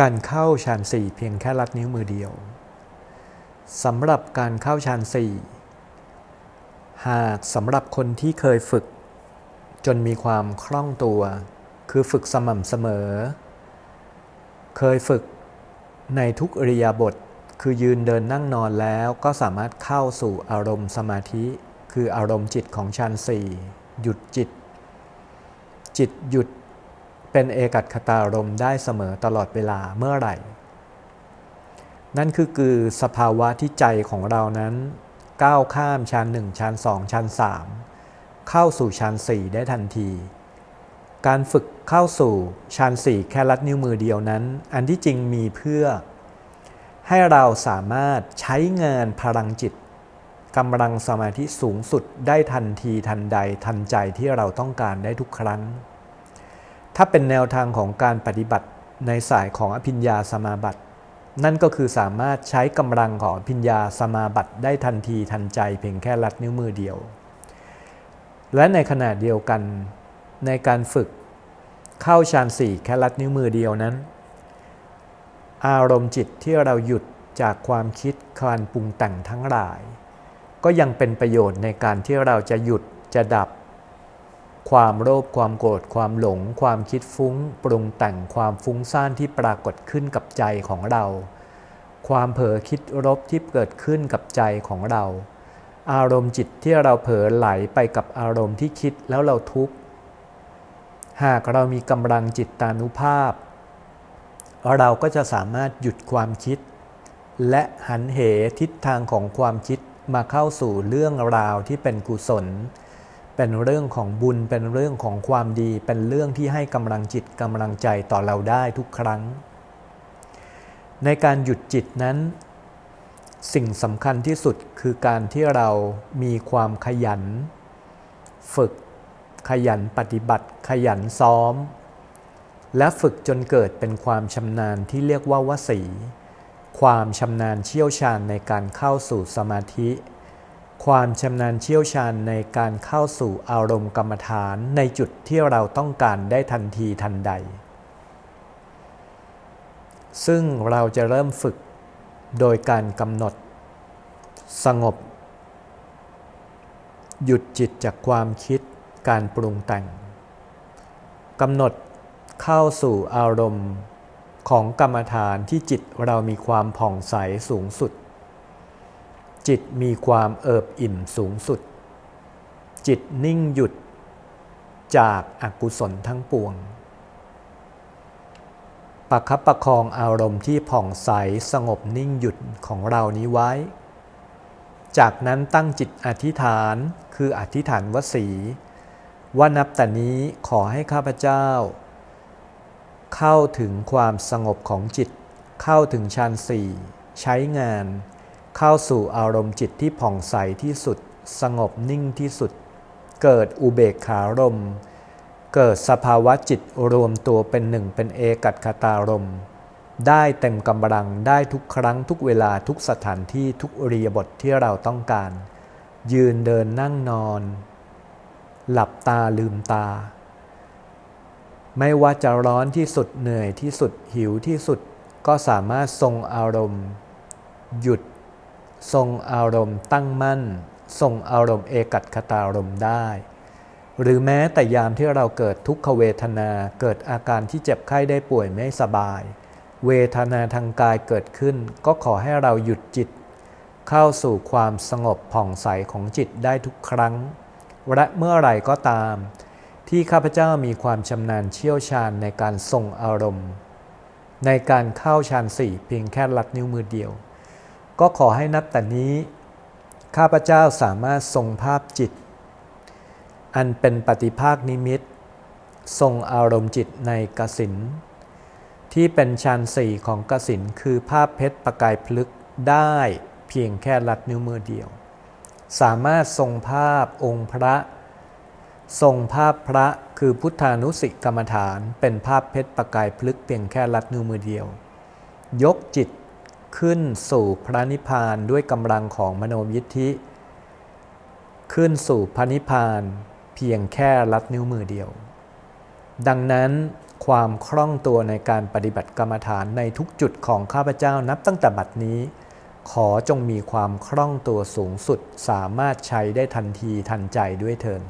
การเข้าฌานสี่เพียงแค่ลัดนิ้วมือเดียวสำหรับการเข้าฌานสี่หากสำหรับคนที่เคยฝึก จนมีความคล่องตัว คือฝึกสม่ำเสมอ เคยฝึกในทุกอริยาบทคือยืนเดินนั่งนอนแล้วก็สามารถเข้าสู่อารมณ์สมาธิ คืออารมณ์จิตของฌานสี่หยุดจิต จิตหยุด เป็นเอกัตคตารมได้เสมอตลอดเวลาเมื่อไหร่ นั่นคือคือสภาวะที่ใจของเรานั้นก้าวข้ามชั้นหนึ่งชั้นสองชั้นสามเข้าสู่ชั้นสี่ได้ทันที การฝึกเข้าสู่ชั้นสี่แค่ลัดนิ้วมือเดียวนั้น อันที่จริงมีเพื่อ ให้เราสามารถใช้งานพลังจิตกำลังสมาธิสูงสุดได้ทันทีทันใดทันใจที่เราต้องการได้ทุกครั้ง ถ้าเป็นแนวทางของการปฏิบัติในสายของอภิญญาสมาบัติ นั่นก็คือสามารถใช้กำลังของพิญญาสมาบัติได้ทันทีทันใจเพียงแค่ลัดนิ้วมือเดียว และในขณะเดียวกันในการฝึกเข้าฌานสี่แค่ลัดนิ้วมือเดียวนั้น อารมณ์จิตที่เราหยุดจากความคิดการปรุงแต่งทั้งหลาย ก็ยังเป็นประโยชน์ในการที่เราจะหยุดจะดับ ความโลภความโกรธความหลง ความคิดฟุ้ง ปรุงแต่งความฟุ้งซ่านที่ปรากฏขึ้นกับใจของเรา ความเผลอคิดรบที่เกิดขึ้นกับใจของเรา อารมณ์จิตที่เราเผลอไหลไปกับอารมณ์ที่คิดแล้วเราทุกข์หากเรามีกำลังจิตตานุภาพ เราก็จะสามารถหยุดความคิด และหันเหทิศทางของความคิดมาเข้าสู่เรื่องราวที่เป็นกุศล เป็นเรื่องของบุญเป็นเรื่องของความดี เป็นเรื่องที่ให้กำลังจิตกำลังใจต่อเราได้ทุกครั้ง ในการหยุดจิตนั้น สิ่งสำคัญที่สุดคือการที่เรามีความขยัน ฝึก ขยันปฏิบัติ ขยันซ้อม และฝึกจนเกิดเป็นความชำนาญที่เรียกว่าวสี ความชำนาญเชี่ยวชาญในการเข้าสู่สมาธิ ความชำนาญเชี่ยวชาญในการเข้าสู่อารมณ์กรรมฐานในจุดที่เราต้องการได้ทันทีทันใด ซึ่งเราจะเริ่มฝึกโดยการกำหนด สงบ หยุดจิตจากความคิดการปรุงแต่งกำหนดเข้าสู่อารมณ์ของกรรมฐานที่จิตเรามีความผ่องใสสูงสุด จิตมีความเอิบอิ่มสูงสุด จิตนิ่งหยุดจากอากุศลทั้งปวง ประคับประคองอารมณ์ที่ผ่องใสสงบนิ่งหยุดของเรานี้ไว้ จากนั้นตั้งจิตอธิษฐานคืออธิษฐานวสี ว่านับแต่นี้ขอให้ข้าพเจ้า เข้าถึงความสงบของจิต เข้าถึงฌานสี่ใช้งาน เข้าสู่อารมณ์จิตที่ผ่องใสที่สุด สงบนิ่งที่สุด เกิดอุเบกขารม เกิดสภาวะจิตรวมตัวเป็นหนึ่งเป็นเอกัตคตารม ได้เต็มกำลังได้ทุกครั้งทุกเวลาทุกสถานที่ทุกอริยบทที่เราต้องการ ยืนเดินนั่งนอน หลับตาลืมตา ไม่ว่าจะร้อนที่สุดเหนื่อยที่สุดหิวที่สุดก็สามารถทรงอารมณ์ หยุด ทรงอารมณ์ตั้งมั่น ทรงอารมณ์เอกัตคตารมณ์ได้ หรือแม้แต่ยามที่เราเกิดทุกขเวทนาเกิดอาการที่เจ็บไข้ได้ป่วยไม่สบาย เวทนาทางกายเกิดขึ้น ก็ขอให้เราหยุดจิต เข้าสู่ความสงบผ่องใสของจิตได้ทุกครั้ง และเมื่อไรก็ตาม ที่ข้าพเจ้ามีความชำนาญเชี่ยวชาญในการทรงอารมณ์ ในการเข้าฌานสี่เพียงแค่ลัดนิ้วมือเดียว ก็ขอให้นับแต่นี้ ข้าพเจ้าสามารถทรงภาพจิต อันเป็นปฏิภาคนิมิต ทรงอารมณ์จิตในกสินที่เป็นฌานสี่ของกสินคือภาพเพชรประกายพลึกได้เพียงแค่ลัดนิ้วมือเดียว สามารถทรงภาพองค์พระ ทรงภาพพระคือพุทธานุสิกรรมฐาน เป็นภาพเพชรประกายพลึกเพียงแค่ลัดนิ้วมือเดียว ยกจิต ขึ้นสู่พระนิพพานด้วยกำลังของมโนยิทธิ ขึ้นสู่พระนิพพานเพียงแค่ลัดนิ้วมือเดียว ดังนั้นความคล่องตัวในการปฏิบัติกรรมฐานในทุกจุดของข้าพเจ้านับตั้งแต่บัดนี้ ขอจงมีความคล่องตัวสูงสุดสามารถใช้ได้ทันทีทันใจด้วยเถิด